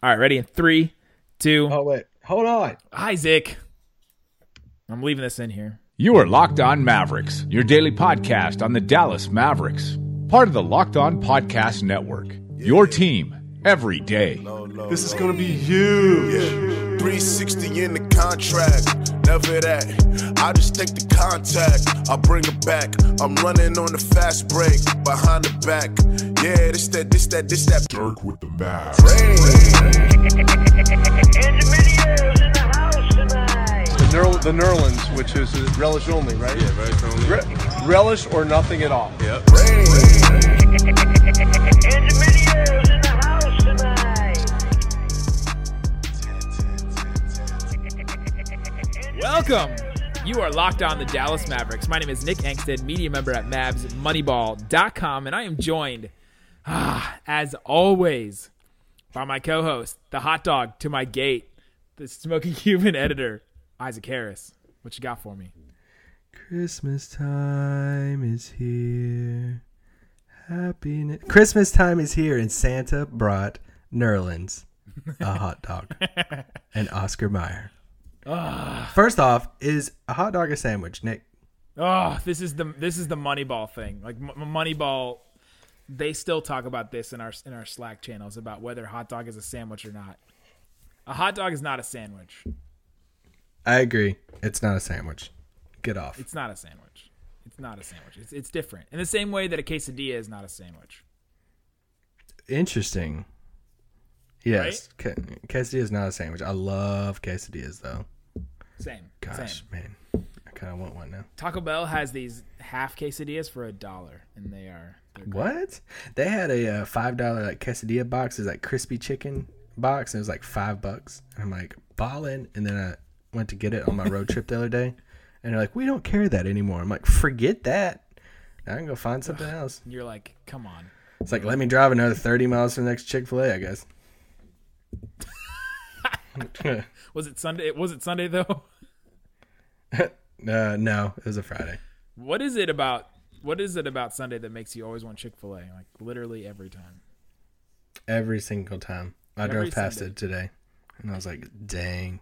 All right, ready? In three, two. Oh wait, hold on. Isaac. I'm leaving this in here. You are Locked On Mavericks, your daily podcast on the Dallas Mavericks, part of the Locked On Podcast Network. Your team every day. This is gonna be huge. 360 in the contract. Never that. I just take the contact. I bring it back. I'm running on the fast break. Behind the back. Yeah, this that, this that, this that. Dirk with the Mavs. The, Ner- the Nerlens, which is uh, relish only, right? Yeah, relish only. Re- relish or nothing at all. Welcome. You are locked on the Dallas Mavericks. My name is Nick Angstadt, media member at MavsMoneyball.com, and I am joined, ah, as always, by my co-host, the hot dog to my gate, the smoking Cuban editor, Isaac Harris. What you got for me? Christmas time is here. Happiness. Christmas time is here, and Santa brought Nerlens a hot dog and Oscar Mayer. Ah. First off, is a hot dog a sandwich, Nick? Oh, this is the this is the Moneyball thing. Like M- Moneyball, they still talk about this in our in our Slack channels about whether hot dog is a sandwich or not. A hot dog is not a sandwich. I agree. It's not a sandwich. Get off. It's not a sandwich. It's not a sandwich. It's it's different. In the same way that a quesadilla is not a sandwich. Interesting. Yes, Ca- quesadilla is not a sandwich. I love quesadillas though. Same. Gosh, Same. man, I kind of want one now. Taco Bell has these half quesadillas for a dollar, and they are. What? They had a uh, five dollar like quesadilla box. It's like crispy chicken box, and it was like five bucks. And I'm like balling. And then I went to get it on my road trip the other day, and they're like, "We don't carry that anymore." I'm like, "Forget that. I can go find something else." You're like, come on. It's like, let me drive another thirty miles to the next Chick Fil A, I guess. Was it Sunday? Was it Sunday though? uh, no, it was a Friday. What is it about? What is it about Sunday that makes you always want Chick Fil A? Like literally every time. Every single time I Every drove past Sunday. it today, and I was like, "Dang."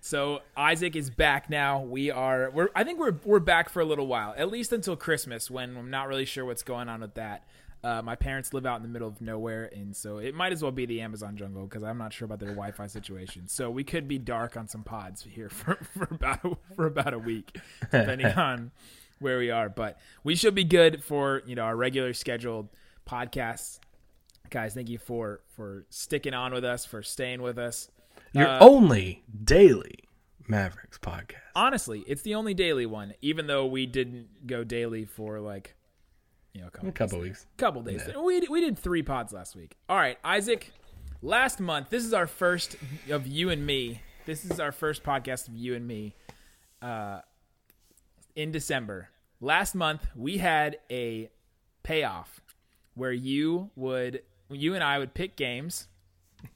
So Isaac is back now. We are. We're. I think we're we're back for a little while, at least until Christmas, when I'm not really sure what's going on with that. Uh, my parents live out in the middle of nowhere, and so it might as well be the Amazon jungle because I'm not sure about their Wi-Fi situation. So we could be dark on some pods here for, for about a, for about a week, depending on where we are. But we should be good for you know our regular scheduled podcasts. Guys, thank you for for sticking on with us, for staying with us. Your Uh, only daily Mavericks podcast. honestly, it's the only daily one, even though we didn't go daily for like, you know, a couple, A couple days. weeks. Couple days. We we did three pods last week. All right, Isaac. Last month, this is our first of you and me. This is our first podcast of you and me. Uh, in December last month, we had a payoff where you would, you and I would pick games.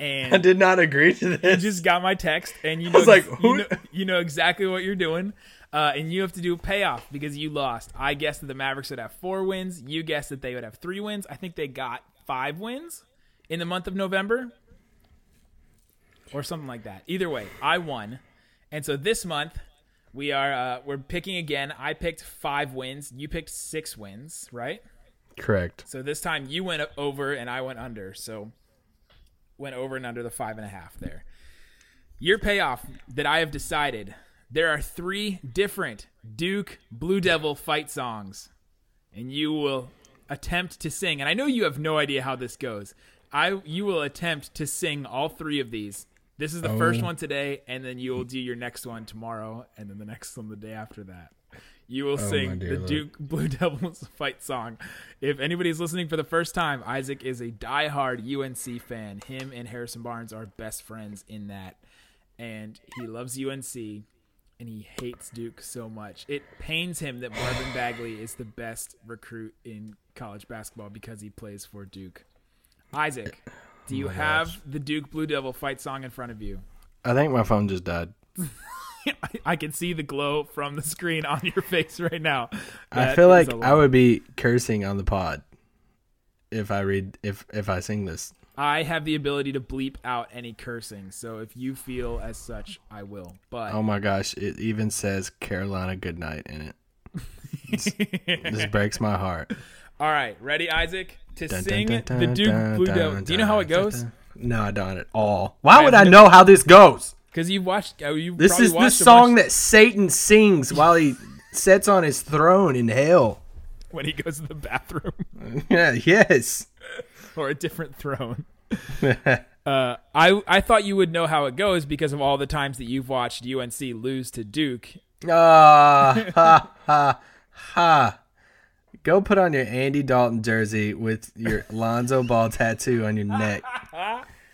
And I did not agree to you this. just got my text and you know, was like, you know, you know exactly what you're doing. Uh, and you have to do a payoff because you lost. I guessed that the Mavericks would have four wins. You guessed that they would have three wins. I think they got five wins in the month of November or something like that. Either way, I won. And so this month we are uh, we're picking again. I picked five wins. You picked six wins, right? Correct. So this time you went over and I went under. So went over and under the five and a half there. Your payoff that I have decided there are three different Duke Blue Devil fight songs, and you will attempt to sing. And I know you have no idea how this goes. I you will attempt to sing all three of these. This is the first oh. one today, and then you will do your next one tomorrow, and then the next one the day after that. You will oh, my sing the Lord. Duke Blue Devils fight song. If anybody's listening for the first time, Isaac is a diehard UNC fan. Him and Harrison Barnes are best friends in that. And he loves UNC and he hates Duke so much. It pains him that Marvin Bagley is the best recruit in college basketball because he plays for Duke. Isaac, do you oh have the Duke Blue Devil fight song in front of you? I think my phone just died. I, I can see the glow from the screen on your face right now. I feel like I would be cursing on the pod if I read if if I sing this. I have the ability to bleep out any cursing, so if you feel as such, I will. But Oh my gosh, it even says Carolina Goodnight in it. This, this breaks my heart. all right, ready, Isaac, to Dun, sing dun, the dun, Duke dun, Blue Devil. Do you know how it goes? No, I don't at all. Why would I know how this goes? Because you've watched. Oh, you This probably is the song bunch that Satan sings while he sits on his throne in hell. when he goes to the bathroom Yeah, yes. or a different throne. Uh, I I thought you would know how it goes because of all the times that you've watched UNC lose to Duke. Ah, ha, ha, ha. Go put on your Andy Dalton jersey with your Lonzo Ball tattoo on your neck.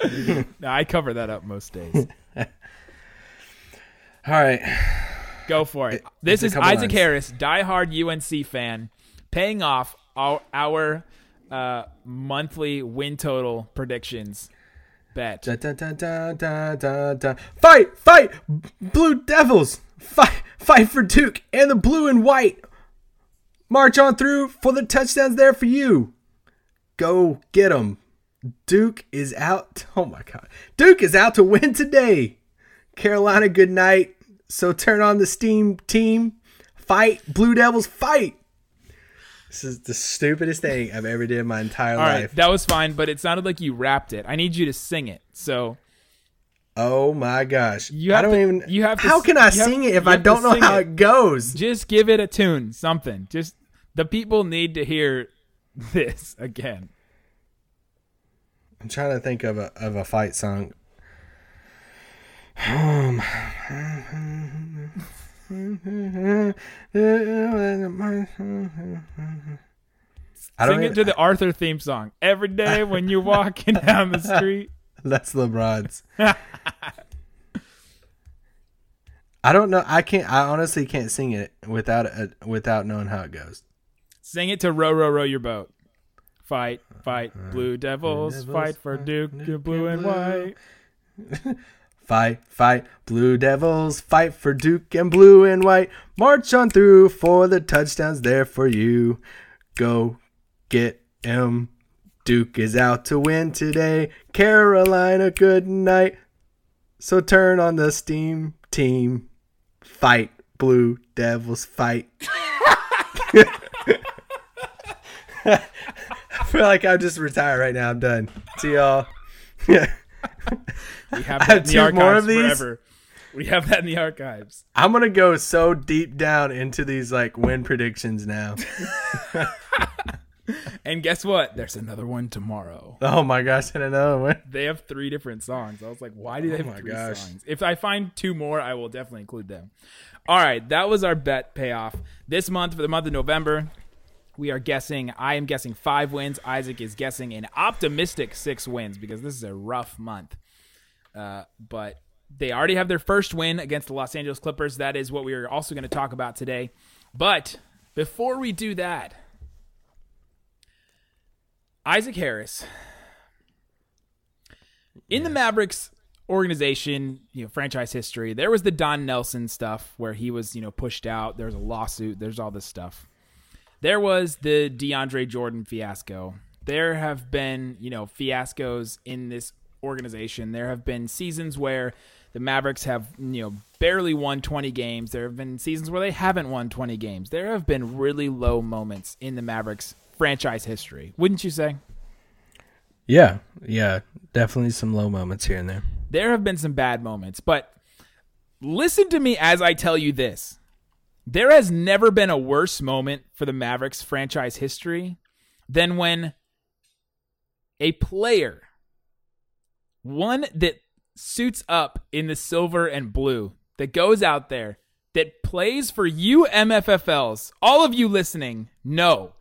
No, I cover that up most days. All right. Go for it. This is Isaac lines. Harris, diehard UNC fan, paying off our, our uh, monthly win total predictions bet. Da, da, da, da, da, da, da. Fight, fight, Blue Devils. Fight, fight for Duke and the blue and white. March on through for the touchdowns there for you. Go get 'em. Duke is out. Oh my God. Duke is out to win today. Carolina, good night. So turn on the steam team. Fight, Blue Devils, fight. This is the stupidest thing I've ever did in my entire All right, life. that was fine, but it sounded like you rapped it. I need you to sing it. So Oh my gosh. You I don't to- even you have to How can I have- sing it if I don't know how it. it goes? just give it a tune, something. Just the people need to hear this again. I'm trying to think of a of a fight song. Um, Sing it to the Arthur theme song every day when you're walking down the street. That's LeBron's. I don't know. I can't. I honestly can't sing it without a, without knowing how it goes. Sing it to row, row, row your boat. Fight, fight, uh-huh. blue devils, Devils, fight for Duke, Duke blue and and blue. white. Fight, fight, Blue Devils, fight for Duke and blue and white. March on through for the touchdowns there for you. Go get 'em. Duke is out to win today. Carolina, good night. So turn on the steam team. Fight, Blue Devils, fight. I feel like I'm just retired right now. I'm done. See y'all. Yeah. We have that have in the archives more of these? forever. We have that in the archives. I'm gonna go so deep down into these like win predictions now. And guess what? There's another one tomorrow. Oh my gosh, and another one. They have three different songs. I was like, why do they Oh have my three gosh. songs? If I find two more, I will definitely include them. All right, that was our bet payoff. This month, for the month of November, we are guessing, I am guessing five wins. Isaac is guessing an optimistic six wins because this is a rough month. Uh, but they already have their first win against the Los Angeles Clippers. That is what we are also going to talk about today. But before we do that, Isaac Harris in the Mavericks organization, you know, franchise history, there was the Don Nelson stuff where he was, you know, pushed out. There's a lawsuit. There's all this stuff. There was the DeAndre Jordan fiasco. There have been, you know, fiascos in this organization. There have been seasons where the Mavericks have, you know, barely won 20 games. There have been seasons where they haven't won 20 games. There have been really low moments in the Mavericks franchise history. Wouldn't you say? Yeah, yeah, definitely some low moments here and there. there have been some bad moments, but listen to me as I tell you this. There has never been a worse moment for the Mavericks franchise history than when a player, one that suits up in the silver and blue, that goes out there, that plays for you MFFLs, all of you listening know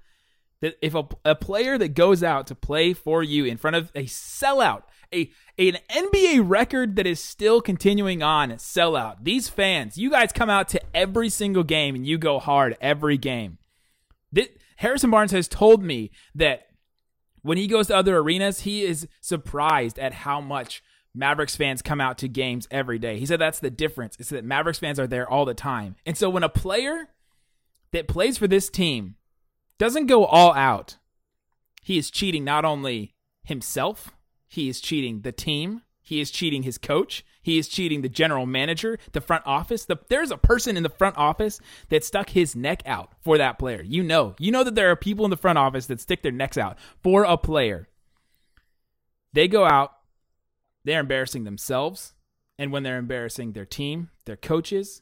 that if a, a player that goes out to play for you in front of a sellout, a an NBA record that is still continuing on sellout. These fans, you guys come out to every single game and you go hard every game. This, Harrison Barnes has told me that when he goes to other arenas, he is surprised at how much Mavericks fans come out to games every day. He said that's the difference. It's that Mavericks fans are there all the time. And so when a player that plays for this team doesn't go all out, he is cheating not only himself, he is cheating the team. He is cheating his coach. He is cheating the general manager, the front office. The, there's a person in the front office that stuck his neck out for that player. You know, you know that there are people in the front office that stick their necks out for a player. They go out, they're embarrassing themselves, and when they're embarrassing their team, their coaches,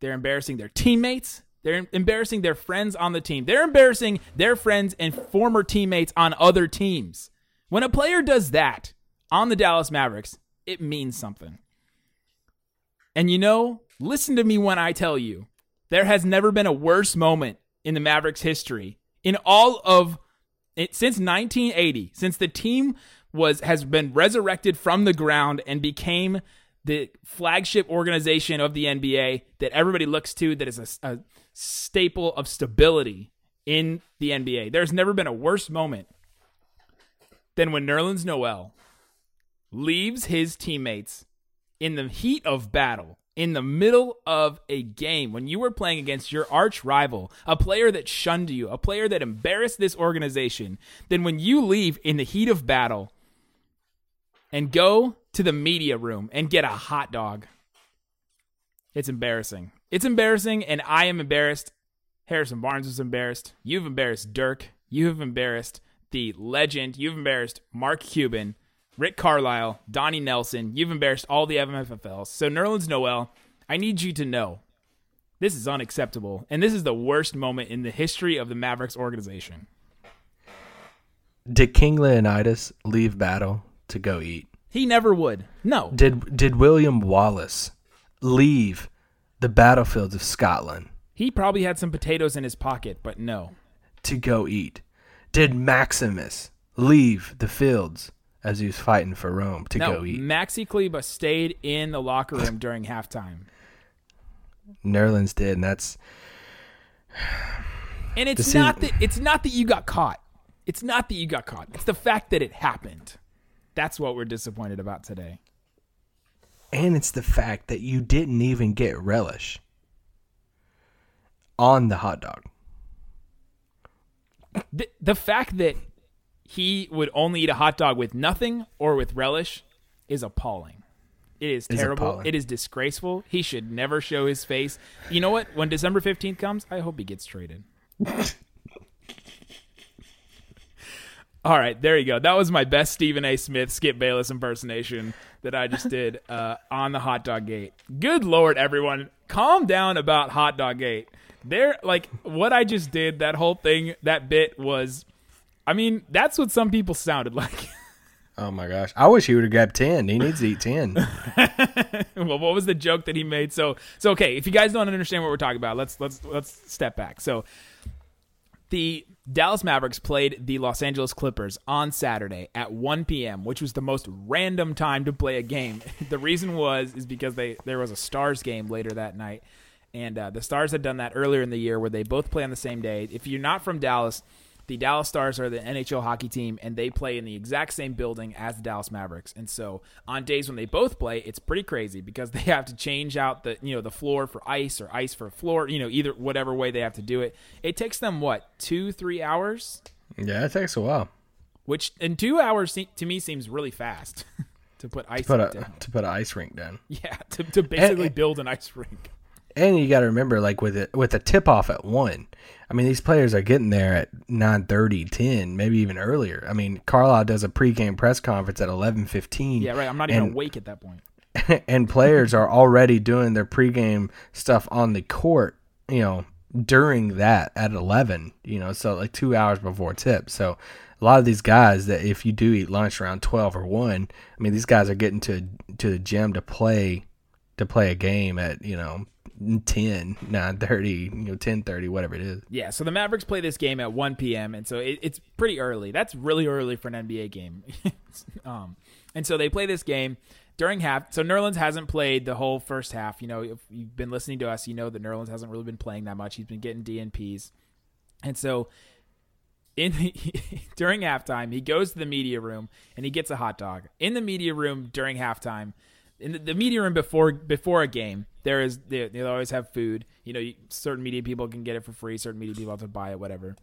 they're embarrassing their teammates, they're embarrassing their friends on the team. They're embarrassing their friends and former teammates on other teams. When a player does that on the Dallas Mavericks, it means something. And you know, listen to me when I tell you, there has never been a worse moment in the Mavericks history in all of it since 1980, since the team was has been resurrected from the ground and became the flagship organization of the NBA that everybody looks to that is a, a staple of stability in the NBA. There's never been a worse moment than when Nerlens Noel leaves his teammates in the heat of battle, in the middle of a game, when you were playing against your arch rival, a player that shunned you, a player that embarrassed this organization, then when you leave in the heat of battle and go to the media room and get a hot dog, it's embarrassing. It's embarrassing, and I am embarrassed. Harrison Barnes was embarrassed. You've embarrassed Dirk. You have embarrassed the legend. You've embarrassed Mark Cuban. Rick Carlisle, Donnie Nelson. You've embarrassed all the MFFLs. So, Nerlens Noel, I need you to know this is unacceptable. And this is the worst moment in the history of the Mavericks organization. Did King Leonidas leave battle to go eat? He never would. No. Did did William Wallace leave the battlefields of Scotland He probably had some potatoes in his pocket, but no. to go eat? Did Maximus leave the fields as he was fighting for Rome to No. go eat? Maxi Kleber stayed in the locker room during halftime. Nerlens did, and that's And it's not that it's not that you got caught. It's not that you got caught. It's the fact that it happened. That's what we're disappointed about today. and it's the fact that you didn't even get relish on the hot dog. The, the fact that he would only eat a hot dog with nothing or with relish is appalling. It is Is terrible. appalling. It is disgraceful. He should never show his face. You know what? When December 15th comes, I hope he gets traded. All right, there you go. That was my best Stephen A. Smith, Skip Bayless impersonation that I just did uh, on the hot dog gate. Good lord, everyone, calm down about hot dog gate. There, like what I just did, that whole thing, that bit was. I mean, that's what some people sounded like. Oh my gosh! I wish he would have grabbed ten. He needs to eat ten. well, what was the joke that he made? So, so okay, if you guys don't understand what we're talking about, let's let's let's step back. So, the Dallas Mavericks played the Los Angeles Clippers on Saturday at 1 p.m., which was the most random time to play a game. the reason was is because they there was a Stars game later that night, and uh, the Stars had done that earlier in the year where they both play on the same day. If you're not from Dallas, the Dallas Stars are the NHL hockey team, and they play in the exact same building as the Dallas Mavericks. And so, on days when they both play, it's pretty crazy because they have to change out the you know the floor for ice or ice for floor. You know, either whatever way they have to do it. It takes them what two, three hours, yeah, it takes a while which in two hours to me seems really fast to put ice put a down. to put an ice rink down. Yeah, to, to basically and- build an ice rink. And you got to remember, like with it with a tip off at one. I mean, these players are getting there at 9:30, 10, maybe even earlier. I mean, Carlisle does a pregame press conference at eleven fifteen. Yeah, right. I'm not even and, awake at that point. and players are already doing their pregame stuff on the court. You know, during that at eleven. You know, so like two hours before tip. So a lot of these guys that if you do eat lunch around twelve or one, I mean, these guys are getting to to the gym to play to play a game at you know 10 9.30 you know 10.30 whatever it is Yeah, so the Mavericks play this game at 1 p.m. and so it, it's pretty early. That's really early for an NBA game. um, and so they play this game during half. So Nerlens hasn't played the whole first half. You know, if you've been listening to us, you know that Nerlens hasn't really been playing that much. He's been getting DNPs, and so in the, during halftime, he goes to the media room and he gets a hot dog. In the media room during halftime, in the, the media room before before a game, there is they, they always have food. You know, you, certain media people can get it for free. Certain media people have to buy it, whatever.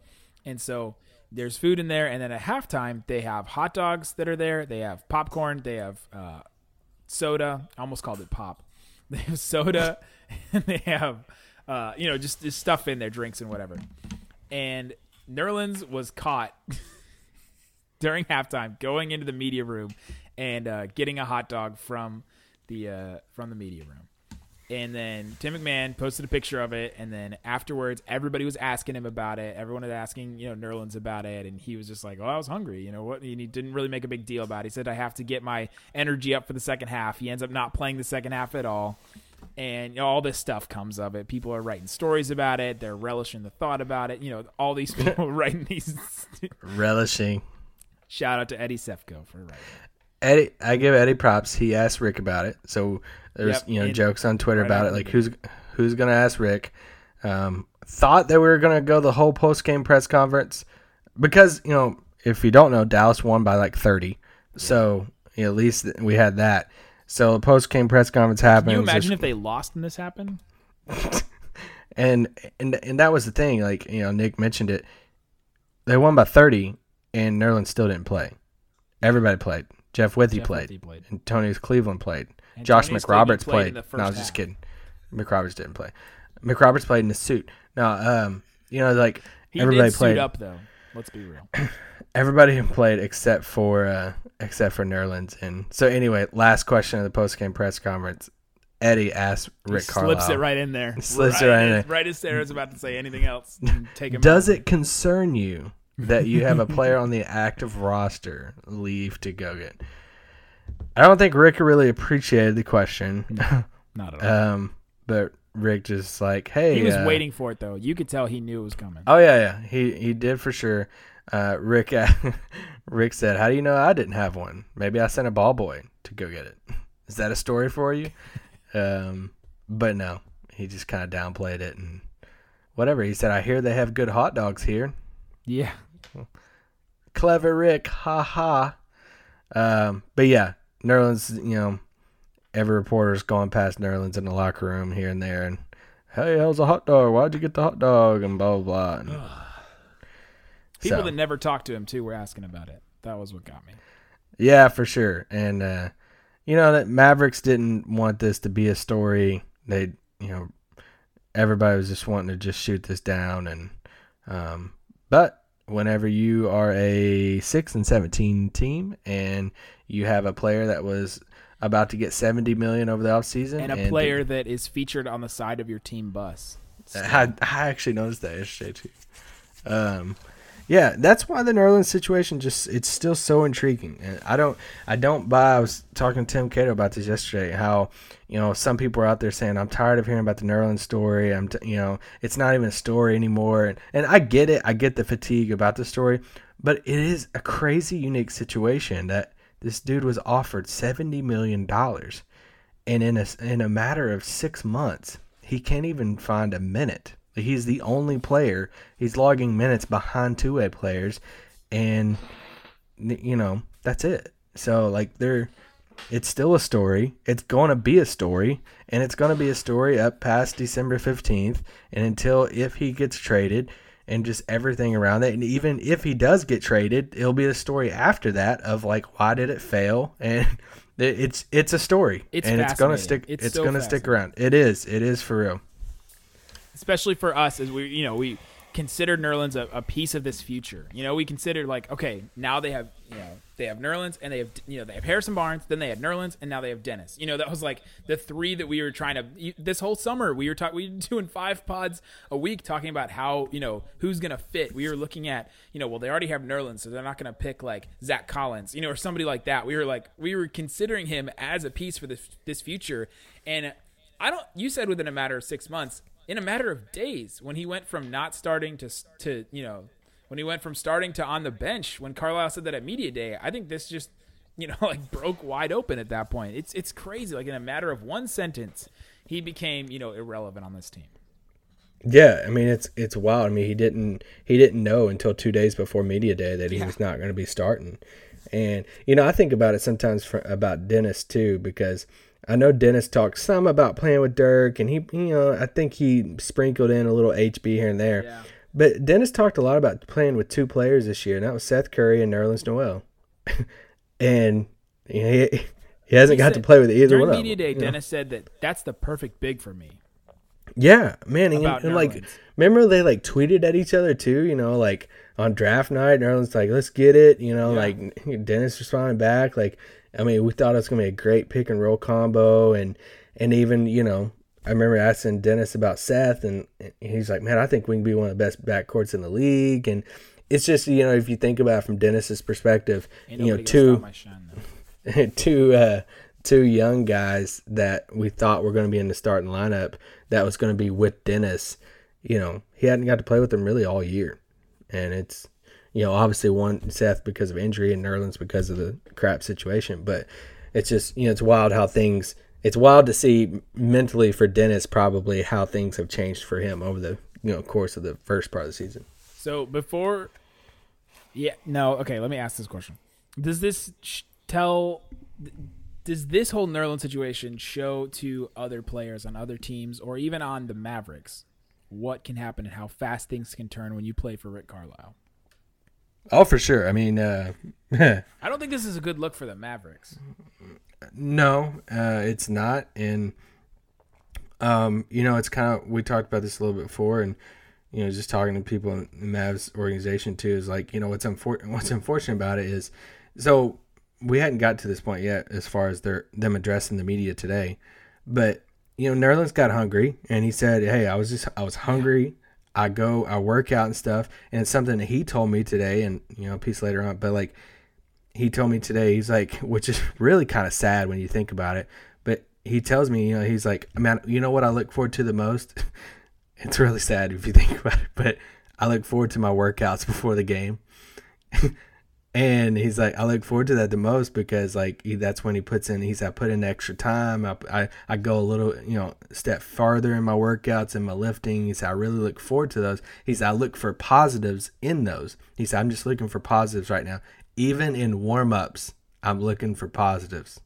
And so there's food in there, and then at halftime they have hot dogs that are there. They have popcorn. They have uh, soda. I almost called it pop. They have soda, and they have uh, you know just, just stuff in their drinks and whatever. And Nerlens was caught during halftime going into the media room and uh, getting a hot dog from the uh, from the media room. And then Tim McMahon posted a picture of it, and then afterwards, everybody was asking him about it. Everyone was asking, you know, Nerlens about it, and he was just like, "Oh, I was hungry." You know what? And he didn't really make a big deal about it. He said, "I have to get my energy up for the second half." He ends up not playing the second half at all, and you know, all this stuff comes of it. People are writing stories about it. They're relishing the thought about it. You know, all these people writing these. Relishing. Shout out to Eddie Sefko for writing. Eddie, I give Eddie props. He asked Rick about it, so there's Yep, you know jokes on Twitter right about it, like who's who's gonna ask Rick. Um, thought that we were gonna go the whole post game press conference because you know if you don't know, Dallas won by like thirty, so you know, at least we had that. So the post game press conference happened. Can you imagine just- if they lost and this happened? and and and that was the thing. Like you know, Nick mentioned it. They won by thirty, and Nerlens still didn't play. Everybody played. Jeff Withey Jeff played. Played. And Antonius Cleveland played. Josh McRoberts played played. in no, I was just kidding. McRoberts didn't play. McRoberts played in the suit. No, um, you know, like He everybody played. suit up though. Let's be real. Everybody played except for uh, except for Nerlens. And so anyway, last question of the post game press conference. Eddie asked Rick He Carlisle. slips it right in there. Slips it right in as- there. Right as Sarah's about to say anything else. Take him. Does it concern you that you have a player on the active roster leave to go get? I don't think Rick really appreciated the question, Not at all. um, but Rick just like, hey, he was uh, waiting for it though. You could tell he knew it was coming. Oh yeah, yeah, he he did for sure. Uh, Rick Rick said, "How do you know I didn't have one? Maybe I sent a ball boy to go get it. Is that a story for you?" Um, but no, he just kind of downplayed it and whatever. He said, "I hear they have good hot dogs here." Yeah. Clever Rick, ha ha. Um, but yeah, Nerlens, you know, every reporter's going past Nerlens in the locker room here and there, and hey, how's the hot dog? Why'd you get the hot dog? And blah blah blah. And, People So- that never talked to him too were asking about it. That was what got me. Yeah, for sure. And uh you know that Mavericks didn't want this to be a story. They, you know, everybody was just wanting to just shoot this down and um but whenever you are a 6 and 17 team and you have a player that was about to get 70 million over the offseason And a player that is featured on the side of your team bus. I, I actually noticed that yesterday too. Um, yeah, that's why the Nerlens situation just it's still so intriguing. And I don't I don't buy. I was talking to Tim Cato about this yesterday. How you know some people are out there saying I'm tired of hearing about the Nerlens story. I'm t- you know it's not even a story anymore. And, and I get it. I get the fatigue about the story, but it is a crazy unique situation that this dude was offered seventy million dollars and in a in a matter of six months, he can't even find a minute. He's the only player. He's logging minutes behind two A players, and you know that's it. So like they're, it's still a story. It's going to be a story, and it's going to be a story up past December fifteenth, and until if he gets traded. And just everything around it, and even if he does get traded, it'll be a story after that of like why did it fail, and it's it's a story, It's and it's gonna stick. It's It's, so gonna stick around. It is. It is for real. Especially for us as we you know we consider Nerlens a, a piece of this future. You know, we consider like okay, now they have you know they have Nerlens and they have you know they have Harrison Barnes, then they had Nerlens, and now they have Dennis. You know, that was like the three that we were trying to this whole summer. We were talking, we were doing five pods a week talking about how you know who's gonna fit. We were looking at you know well they already have Nerlens, so they're not gonna pick like Zach Collins, you know, or somebody like that. We were like we were considering him as a piece for this this future, and I don't. You said within a matter of six months. In a matter of days, when he went from not starting to to you know, when he went from starting to on the bench, when Carlisle said that at media day, I think this just you know like broke wide open at that point. It's it's crazy. Like in a matter of one sentence, he became you know irrelevant on this team. Yeah, I mean it's it's wild. I mean he didn't he didn't know until two days before media day that he Yeah. was not going to be starting, and you know I think about it sometimes for, about Dennis too because I know Dennis talked some about playing with Dirk, and he you know I think he sprinkled in a little HB here and there, Yeah. But Dennis talked a lot about playing with two players this year, and that was Seth Curry and Nerlens Noel. and you know, he, he hasn't He got said- to play with either one of them. media day, you know? Dennis said that that's the perfect big for me. Yeah, man, and, About and, like, remember they like tweeted at each other too. You know, like on draft night, Nerlens like, "Let's get it." You know, Yeah. like Dennis responding back. Like, I mean, we thought it was gonna be a great pick and roll combo, and and even you know, I remember asking Dennis about Seth, and he's like, "Man, I think we can be one of the best backcourts in the league." And it's just you know, if you think about it from Dennis's perspective, Ain't you know, two shine, two uh two young guys that we thought were going to be in the starting lineup that was going to be with Dennis. You know, he hadn't got to play with them really all year, and it's you know obviously one Seth because of injury and Nerlens because of the crap situation, but it's just you know it's wild how things. It's wild to see mentally for Dennis probably how things have changed for him over the you know course of the first part of the season. So before, yeah, no, okay. Let me ask this question: Does this tell? Does this whole Nerlens situation show to other players on other teams, or even on the Mavericks, what can happen and how fast things can turn when you play for Rick Carlisle? Oh, for sure. I mean, uh, I don't think this is a good look for the Mavericks. No, uh, it's not. And um, you know, it's kind of we talked about this a little bit before, and you know, just talking to people in the Mavs organization too is like, you know, what's unfor- what's unfortunate about it is, so we hadn't got to this point yet as far as their them addressing the media today, but you know, Nerlens got hungry and he said, "Hey, I was just I was hungry." I go, I work out and stuff, and it's something that he told me today, and you know, a piece later on. But like, he told me today, he's like, which is really kind of sad when you think about it. But he tells me, you know, he's like, man, you know what I look forward to the most? it's really sad if you think about it, but I look forward to my workouts before the game. And he's like, I look forward to that the most because like he, that's when he puts in. He's I put in extra time. I, I I go a little, you know, step farther in my workouts and my lifting. He said I really look forward to those. He said I look for positives in those. He said I'm just looking for positives right now. Even in warm ups, I'm looking for positives.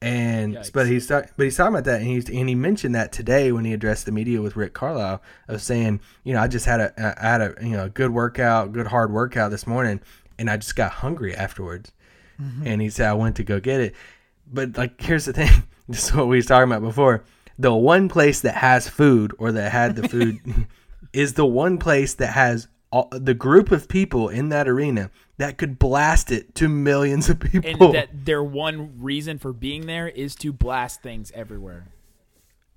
And Yikes. but he's but he's talking about that, and he's and he mentioned that today when he addressed the media with Rick Carlisle of saying, you know, I just had a I had a you know a good workout, good hard workout this morning, and I just got hungry afterwards. Mm-hmm. And he said I went to go get it, but like here's the thing, this is what we was talking about before. The one place that has food or that had the food is the one place that has all, the group of people in that arena that could blast it to millions of people. And people. that their one reason for being there is to blast things everywhere.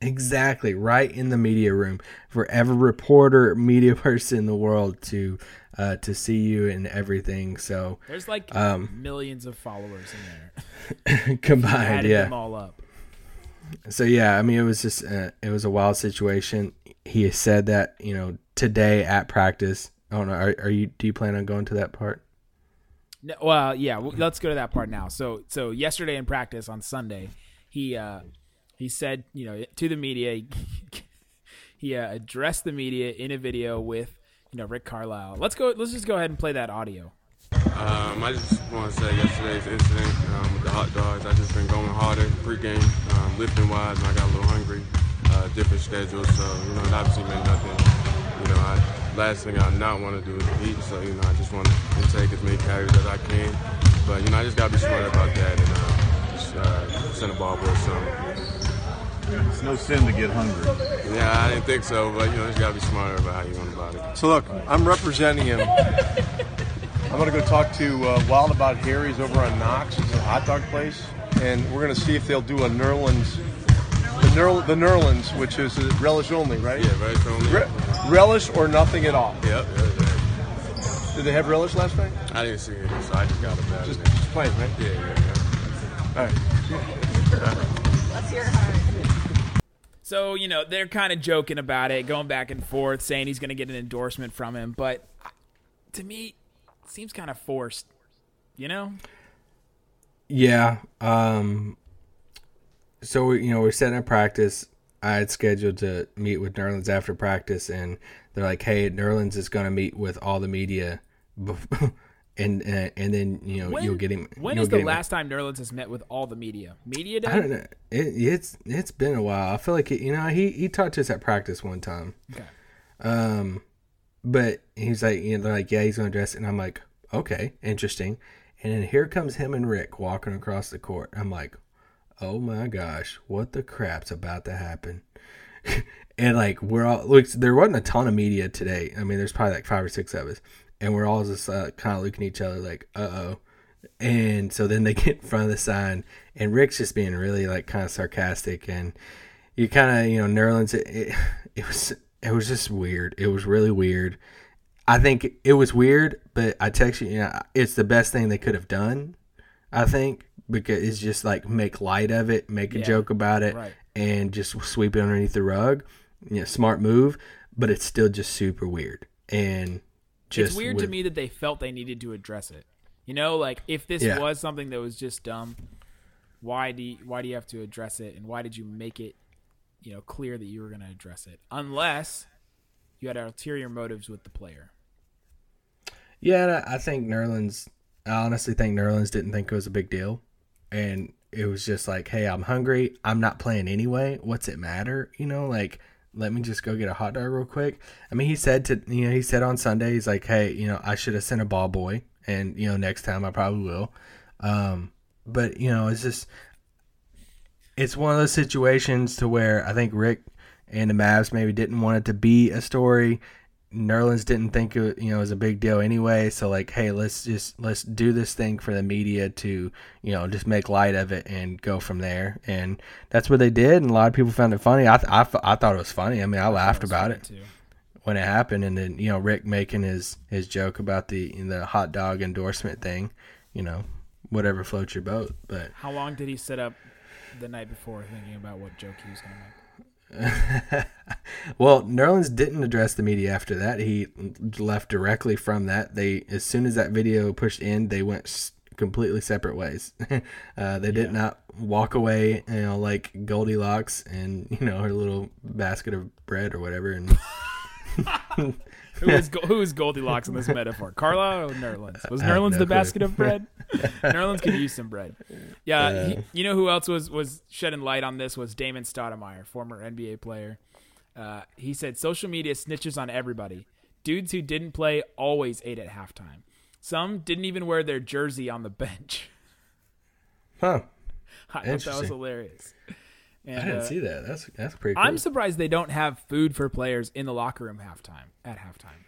Exactly, right in the media room for every reporter, media person in the world to uh, to see you and everything. So There's like Um, millions of followers in there. combined, yeah. them all up. So yeah, I mean, it was just uh, it was a wild situation. He said that you know today at practice. I don't know. Are, are you? Do you plan on going to that part? No, well, yeah. Let's go to that part now. So, so yesterday in practice on Sunday, he uh, he said, you know, to the media, he uh, addressed the media in a video with, you know, Rick Carlisle. Let's go. Let's just go ahead and play that audio. Um, I just want to say yesterday's incident um, with the hot dogs. I just been going harder pregame, um, lifting wise, and I got a little hungry. Uh, different schedules, so you know it obviously meant nothing. You know, I, last thing I not want to do is eat, so you know I just want to take as many calories as I can. But you know I just gotta be smart about that and uh, just uh, send a ball boy some. It's no sin to get hungry. Yeah, I didn't think so, but you know just gotta be smarter about how you want about it. So look, I'm representing him. I'm gonna go talk to uh, Wild About Harry's over on Knox. It's a hot dog place, and we're gonna see if they'll do a Nerlens, the Nerl, the Nerlens, which is uh, relish only, right? Yeah, very strongly. Re- relish or nothing at all. Yep, yep, yep. Did they have relish last night? I didn't see it, so I just got it. Just, just plain, right? yeah, yeah, yeah. All right. So, you know, they're kind of joking about it, going back and forth, saying he's going to get an endorsement from him. But to me, seems kind of forced. You know? Yeah. Um. So you know, we're setting up practice. I had scheduled to meet with Nerlens after practice, and they're like, "Hey, Nerlens is going to meet with all the media, and and, and then you know When, you'll get him." when is the him- last time Nerlens has met with all the media? Media day? I don't know. It, it's it's been a while. I feel like it, you know he he talked to us at practice one time. Okay. Um, but he's like, you know, they're like, yeah, he's gonna dress and I'm like, okay, interesting. And then here comes him and Rick walking across the court. I'm like, oh my gosh, what the crap's about to happen? and like we're all look, there wasn't a ton of media today. I mean, there's probably like five or six of us, and we're all just uh, kind of looking at each other like, uh oh. And so then they get in front of the sign, and Rick's just being really like kind of sarcastic, and you kind of you know Nerlens. It, it, it was it was just weird. It was really weird. I think it was weird, but I text you, you know, it's the best thing they could have done. I think because it's just like make light of it, make a joke about it, right. and just sweep it underneath the rug. You know, smart move, but it's still just super weird and it's weird to me that they felt they needed to address it. You know, like if this Yeah. was something that was just dumb, why do you, why do you have to address it, and why did you make it, you know, clear that you were going to address it? Unless you had ulterior motives with the player. Yeah, and I I think Nerlens. I honestly think Nerlens didn't think it was a big deal, and it was just like, "Hey, I'm hungry. I'm not playing anyway. What's it matter? You know, like." Let me just go get a hot dog real quick. I mean, he said to you know he said on Sunday he's like, hey, you know, I should have sent a ball boy, and you know next time I probably will. Um, but you know, it's just it's one of those situations to where I think Rick and the Mavs maybe didn't want it to be a story. Nerlens didn't think it you know was a big deal anyway. So like, hey, let's just let's do this thing for the media to you know just make light of it and go from there. And that's what they did. And a lot of people found it funny. I th- I, th- I thought it was funny. I mean, I laughed about it Too. when it happened, and then you know Rick making his his joke about the the hot dog endorsement thing. You know, whatever floats your boat. But How long did he sit up the night before thinking about what joke he was going to make? well, Nerlens didn't address the media after that. He left directly from that. They as soon as that video pushed in, they went completely separate ways. uh, they did not walk away, you know, like Goldilocks and you know her little basket of bread or whatever. And Who is who is Goldilocks in this metaphor? Carla or Nerlens? Was I Nerlens no the clue. basket of bread? Nerlens could use some bread. Yeah, he, you know who else was was shedding light on this was Damon Stoudamire, former NBA player. Uh, he said social media snitches on everybody. Dudes who didn't play always ate at halftime. Some didn't even wear their jersey on the bench. huh, I thought that was hilarious. And, I didn't uh, see that. That's that's pretty. Cool. I'm surprised they don't have food for players in the locker room halftime at halftime.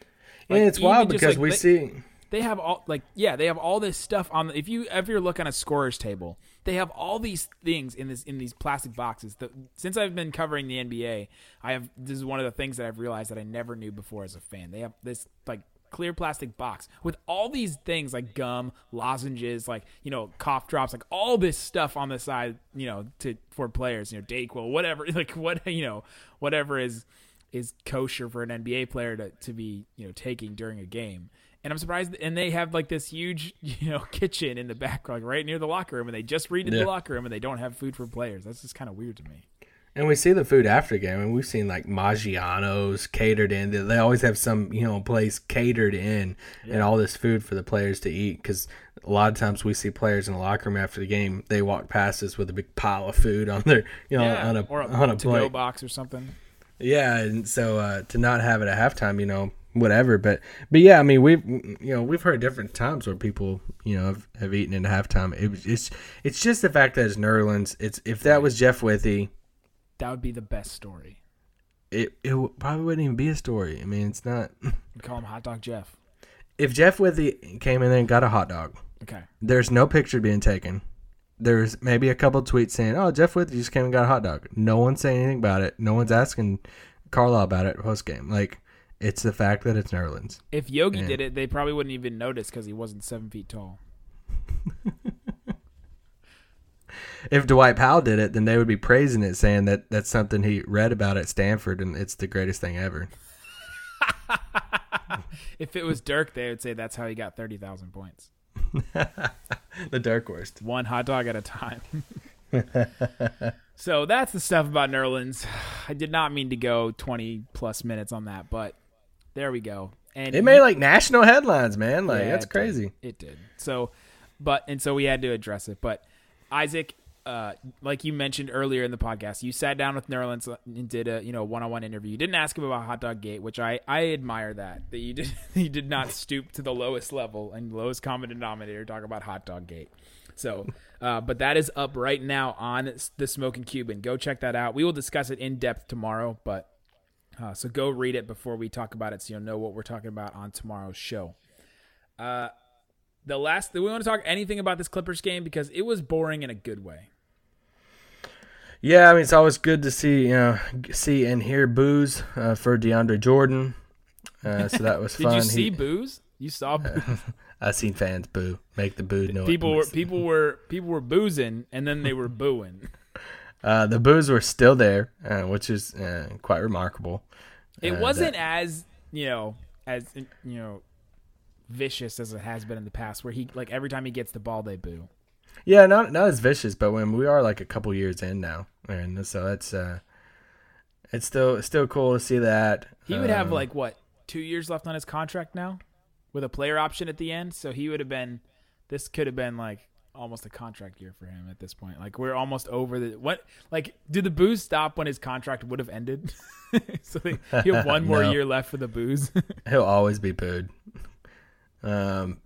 and it's wild just, because like, we they- see. they have all like yeah they have all this stuff on the, if you ever look on a scorers table they have all these things in this in these plastic boxes since i've been covering the nba i have this is one of the things that i've realized that i never knew before as a fan they have this like clear plastic box with all these things like gum lozenges like you know cough drops like all this stuff on the side you know to for players you know dayquil whatever like what you know whatever is is kosher for an NBA player to, to be you know taking during a game. And I'm surprised, and they have like this huge you know kitchen in the back, like right near the locker room, and they just redid Yeah. the locker room, and they don't have food for players. That's just kind of weird to me. And we see the food after the game, and we've seen like Maggiano's catered in. They- always have some, you know, place catered in, and all this food for the players to eat. Because a lot of times we see players in the locker room after the game, they walk past us with a big pile of food on their, you know, on a or a, on a plate. box or something. Yeah, and so uh, to not have it at halftime, you know, whatever. But but yeah, I mean, we've you know we've heard different times where people you know have, have eaten in halftime. It, it's it's just the fact that it's Nerlens. It's if that was Jeff Withey. That would be the best story. it it w- probably wouldn't even be a story. I mean, it's not. We call him Hot Dog Jeff. If Jeff Withey came in there and got a hot dog, Okay. there's no picture being taken. There's maybe a couple tweets saying, "Oh, Jeff Withey just came and got a hot dog." No one's saying anything about it. No one's asking Carlisle about it post game. Like it's the fact that it's Nerlens. If Yogi Yeah. did it, they probably wouldn't even notice because he wasn't seven feet tall. If Dwight Powell did it, then they would be praising it, saying that that's something he read about at Stanford and it's the greatest thing ever. If it was Dirk, they would say that's how he got thirty thousand points. The Dirk worst. one hot dog at a time. so that's the stuff about Nerlens. I did not mean to go 20 plus minutes on that, but there we go. And It made like national headlines, man. Like Yeah, that's it did. crazy. It did. So, but and so we had to address it. But Isaac, uh, like you mentioned earlier in the podcast, you sat down with Nerlens and did a you know one on one interview. You didn't ask him about Hot Dog Gate, which I I admire that that you did you did not stoop to the lowest level and lowest common denominator talk about Hot Dog Gate. So, uh, but that is up right now on the Smoking Cuban. Go check that out. We will discuss it in depth tomorrow, but uh, so go read it before we talk about it, so you'll know what we're talking about on tomorrow's show. Uh, the last, do we want to talk anything about this Clippers game because it was boring in a good way. Yeah, I mean it's always good to see you know see and hear booze uh, for DeAndre Jordan. Uh, so that was Did fun. Did you see He- booze? You saw booze. I've seen fans boo, make the boo noise. people were people were people were boozing and then they were booing. Uh, the boos were still there, uh, which is uh, quite remarkable. It wasn't that- as you know as you know vicious as it has been in the past, where he like every time he gets the ball they boo. Yeah, not not as vicious, but when we are like a couple years in now, and so that's uh, it's still it's still cool to see that. He would have Um, like what two years left on his contract now, with a player option at the end. So he would have been. This could have been like almost a contract year for him at this point. Like we're almost over the what? Like, did the booze stop when his contract would have ended? so they, he have one more No. year left for the booze. he'll always be booed. Um,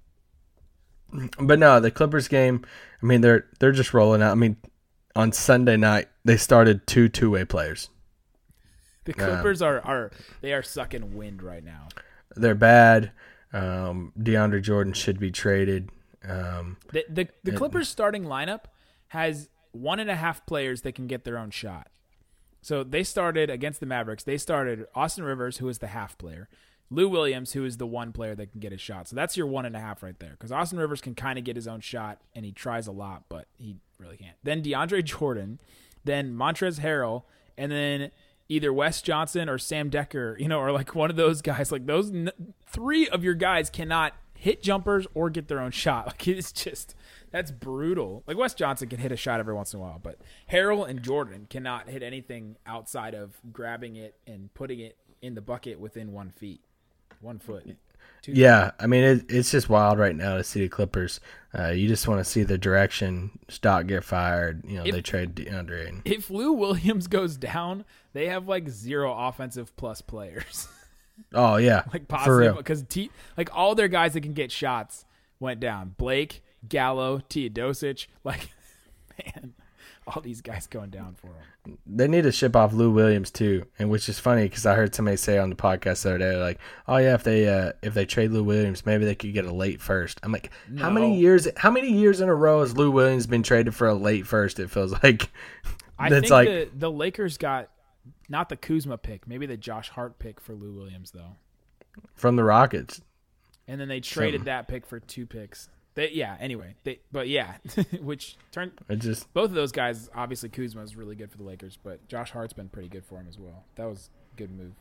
but no, the Clippers game. I mean, they're they're just rolling out. I mean, on Sunday night they started two two way players. the Clippers are are they are sucking wind right now. They're bad. Um, DeAndre Jordan should be traded. Um, The the, the Clippers starting lineup has one and a half players that can get their own shot. So they started against the Mavericks. They started Austin Rivers, who is the half player, Lou Williams, who is the one player that can get his shot. So that's your one and a half right there. Because Austin Rivers can kind of get his own shot, and he tries a lot, but he really can't. Then DeAndre Jordan, then Montrezl Harrell, and then either Wes Johnson or Sam Dekker, you know, or like one of those guys. Like those three of your guys cannot hit jumpers or get their own shot. Like it's just that's brutal. Like Wes Johnson can hit a shot every once in a while, but Harrell and Jordan cannot hit anything outside of grabbing it and putting it in the bucket within one feet, one foot. Two yeah, I mean it, it's just wild right now to see the Clippers. Uh, you just want to see the direction Stock get fired. You know If- they trade DeAndre. And, If Lou Williams goes down, they have like zero offensive plus players. oh yeah, like positive because T like all their guys that can get shots went down. Blake, Gallo, Teodosic, like man, all these guys going down for them. They need to ship off Lou Williams too, and which is funny because I heard somebody say on the podcast the other day, like, "Oh yeah, if they uh, if they trade Lou Williams, maybe they could get a late first. I'm like, how many years? How many years in a row has Lou Williams been traded for a late first? It feels like I think like the, the Lakers got not the Kuzma pick, maybe the Josh Hart pick for Lou Williams though, from the Rockets. and then they traded Something. that pick for two picks. They, yeah. Anyway, they but yeah, which turned It just both of those guys. Obviously, Kuzma is really good for the Lakers, but Josh Hart's been pretty good for him as well. That was a good move.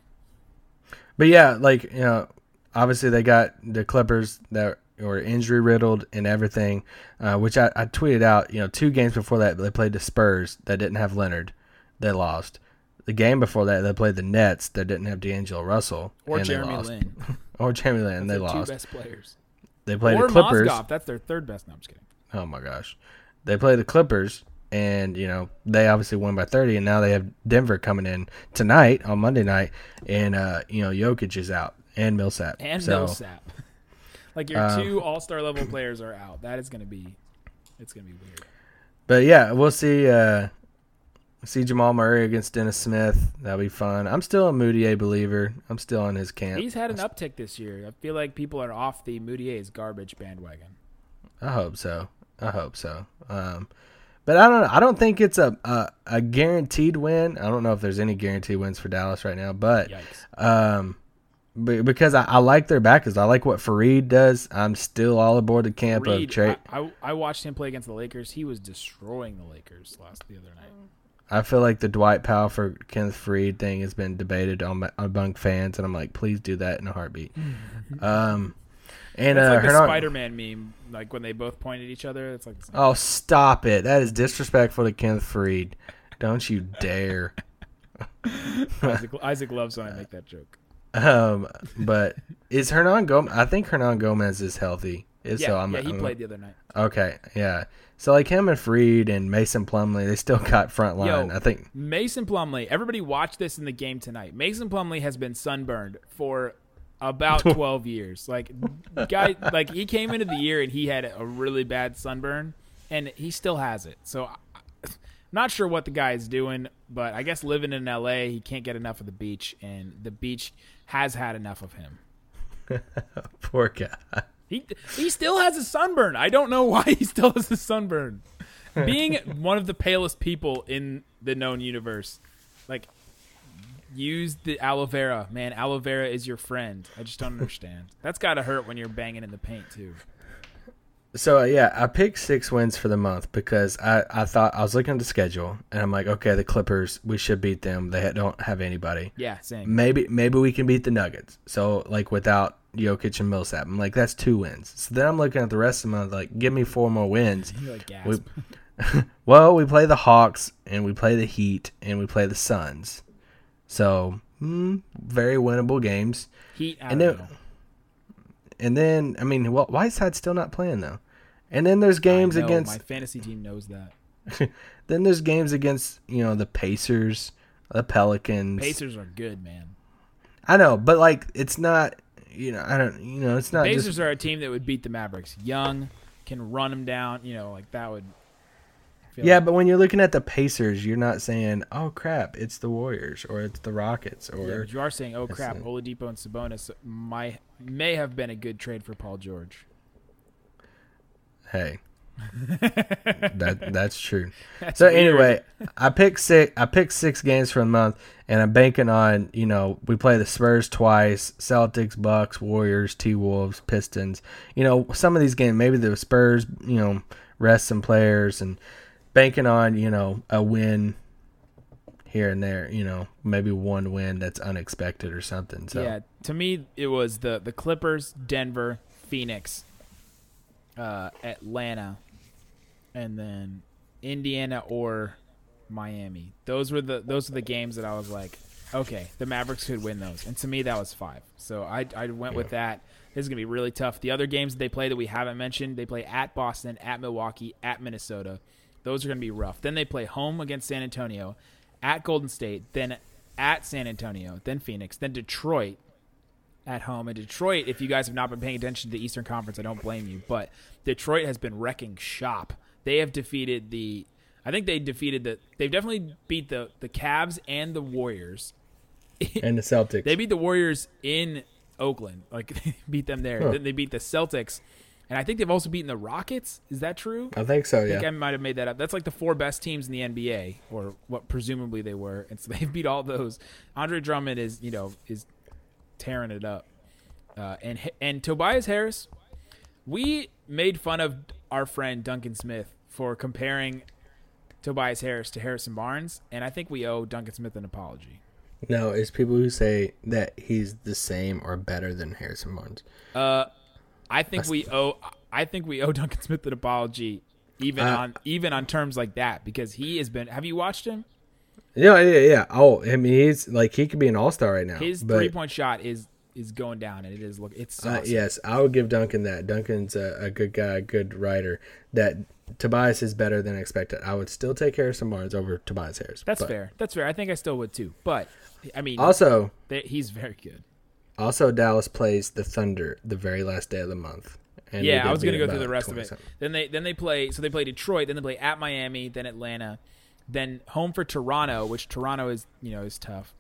But yeah, like you know, obviously they got the Clippers that were injury riddled and everything, uh, which I, I tweeted out. You know, two games before that they played the Spurs that didn't have Leonard, they lost. The game before that they played the Nets that didn't have D'Angelo Russell Or and they Jeremy lost. Lin. or Jeremy Lin, they Their two lost. best players. They play or the Clippers. Mozgov. That's their third best. No, I'm just kidding. Oh my gosh, they play the Clippers, and you know they obviously won by thirty, and now they have Denver coming in tonight on Monday night, and uh, you know Jokic is out and Millsap And so, Millsap. Like your Um, two All Star level players are out. That is going to be, it's going to be weird. But yeah, we'll see. Uh, see Jamal Murray against Dennis Smith. That'll be fun. I'm still a Moutier believer. I'm still in his camp. He's had an uptick this year. I feel like people are off the Moutier's garbage bandwagon. I hope so. I hope so. Um, but I don't know. I don't think it's a, a a guaranteed win. I don't know if there's any guaranteed wins for Dallas right now. But Yikes. um, be- because I, I like their backers. I like what Faried does. I'm still all aboard the camp of Reed, trade. I, I, I watched him play against the Lakers. He was destroying the Lakers last the other night. I feel like the Dwight Powell for Kenneth Faried thing has been debated on among fans, and I'm like, please do that in a heartbeat. um, and That's uh, like the Hernan- Spider-Man meme, like when they both point at each other. It's like oh, stop it! That is disrespectful to Kenneth Faried. Don't you dare. Isaac, Isaac loves when I make that joke. Um, but is Hernangomez? I think Hernangomez is healthy. Yeah, so I'm, yeah, he I'm- played the other night. Okay, yeah. So like him and Faried and Mason Plumlee, they still got front line. Yo, I think. Mason Plumlee. Everybody watch this in the game tonight. Mason Plumlee has been sunburned for about 12 years. Like guy like he came into the year and he had a really bad sunburn and he still has it. So I- not sure what the guy is doing, but I guess living in LA, he can't get enough of the beach and the beach has had enough of him. Poor guy. He he still has a sunburn. I don't know why he still has a sunburn. Being one of the palest people in the known universe, like use the aloe vera, man. Aloe vera is your friend. I just don't understand. That's got to hurt when you're banging in the paint too. So uh, yeah, I picked six wins for the month because I, I thought I was looking at the schedule and I'm like, okay, the Clippers, we should beat them. They don't have anybody. Yeah, same. Maybe maybe we can beat the Nuggets. So like without Jokic and Millsap, I'm like that's two wins. So then I'm looking at the rest of the month, like give me four more wins. Like. We, well, we play the Hawks and we play the Heat and we play the Suns. So mm, very winnable games. Heat. And then- know. And then I mean, well, Whiteside's still not playing though. And then there's games know, against my fantasy team knows that. then there's games against you know the Pacers, the Pelicans. Pacers are good, man. I know, but like it's not. You know, I don't. You know, it's not Pacers just. are a team that would beat the Mavericks. Young can run them down. You know, like that would. Yeah, like- but when you're looking at the Pacers, you're not saying, "Oh crap, it's the Warriors" or "It's the Rockets" Yeah, or but you are saying, "Oh crap. Oladipo and Sabonis might may have been a good trade for Paul George." "Hey." That that's true. That's so weird. anyway, I picked six. I picked six games for the month, and I'm banking on you know we play the Spurs twice, Celtics, Bucks, Warriors, T Wolves, Pistons. You know some of these games, maybe the Spurs, you know, rest some players, and banking on you know a win here and there. You know, maybe one win that's unexpected or something. So Yeah, to me, it was the the Clippers, Denver, Phoenix, uh, Atlanta, and then Indiana or Miami. Those were the those are the games that I was like, okay, the Mavericks could win those, and to me that was five. So I I went with that. This is gonna be really tough. The other games that they play that we haven't mentioned, they play at Boston, at Milwaukee, at Minnesota. Those are gonna be rough. Then they play home against San Antonio, at Golden State, then at San Antonio, then Phoenix, then Detroit, at home. And Detroit, if you guys have not been paying attention to the Eastern Conference, I don't blame you. But Detroit has been wrecking shop. They have defeated the. I think they defeated the. They've definitely beat the the Cavs and the Warriors. and the Celtics. They beat the Warriors in Oakland. Like they beat them there. Huh. Then they beat the Celtics, and I think they've also beaten the Rockets. Is that true? I think so. I think Yeah. I might have made that up. That's like the four best teams in the NBA, or what presumably they were, and so they've beat all those. Andre Drummond is, you know, is tearing it up, uh, and and Tobias Harris. We made fun of our friend Duncan Smith for comparing Tobias Harris to Harrison Barnes, and I think we owe Duncan Smith an apology. No, it's people who say that he's the same or better than Harrison Barnes. Uh, I think we owe. I think we owe Duncan Smith an apology, even Uh, on even on terms like that, because he has been. Have you watched him? Yeah, yeah, yeah. Oh, I mean, he's like he could be an all star right now. His but, three point shot is is going down, and it is look. It's Uh, yes, I would give Duncan that. Duncan's a, a good guy, good writer. That Tobias is better than expected. I would still take Harrison Barnes over Tobias Harris. That's but fair. That's fair. I think I still would too. But I mean, Also, they, he's very good. also Dallas plays the Thunder the very last day of the month. And yeah, I was gonna go through the rest of it. Then they then they play. So they play Detroit. Then they play at Miami. Then Atlanta. Then home for Toronto, which Toronto is you know is tough.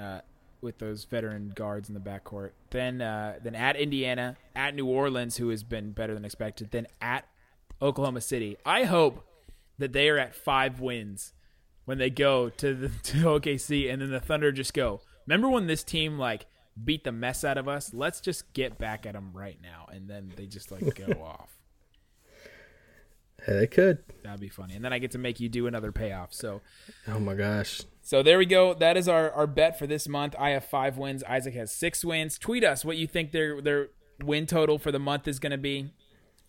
Uh, with those veteran guards in the backcourt. Then uh, then at Indiana, at New Orleans, who has been better than expected. Then at Oklahoma City. I hope that they are at five wins when they go to the to OKC, and then the Thunder just go. Remember when this team like beat the mess out of us? Let's just get back at them right now, and then they just like go off. They could. That'd be funny, and then I get to make you do another payoff. So Oh my gosh. so there we go. That is our, our bet for this month. I have five wins. Isaac has six wins. Tweet us what you think their their win total for the month is going to be.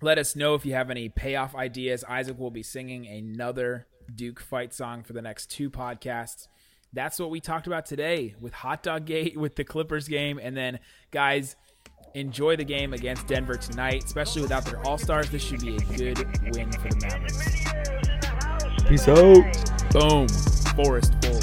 Let us know if you have any payoff ideas. Isaac will be singing another Duke fight song for the next two podcasts. That's what we talked about today with Hot Dog Gate, with the Clippers game, and then guys, enjoy the game against Denver tonight, especially without their All Stars. This should be a good win for the Mavericks. Peace out. Boom. Forest full.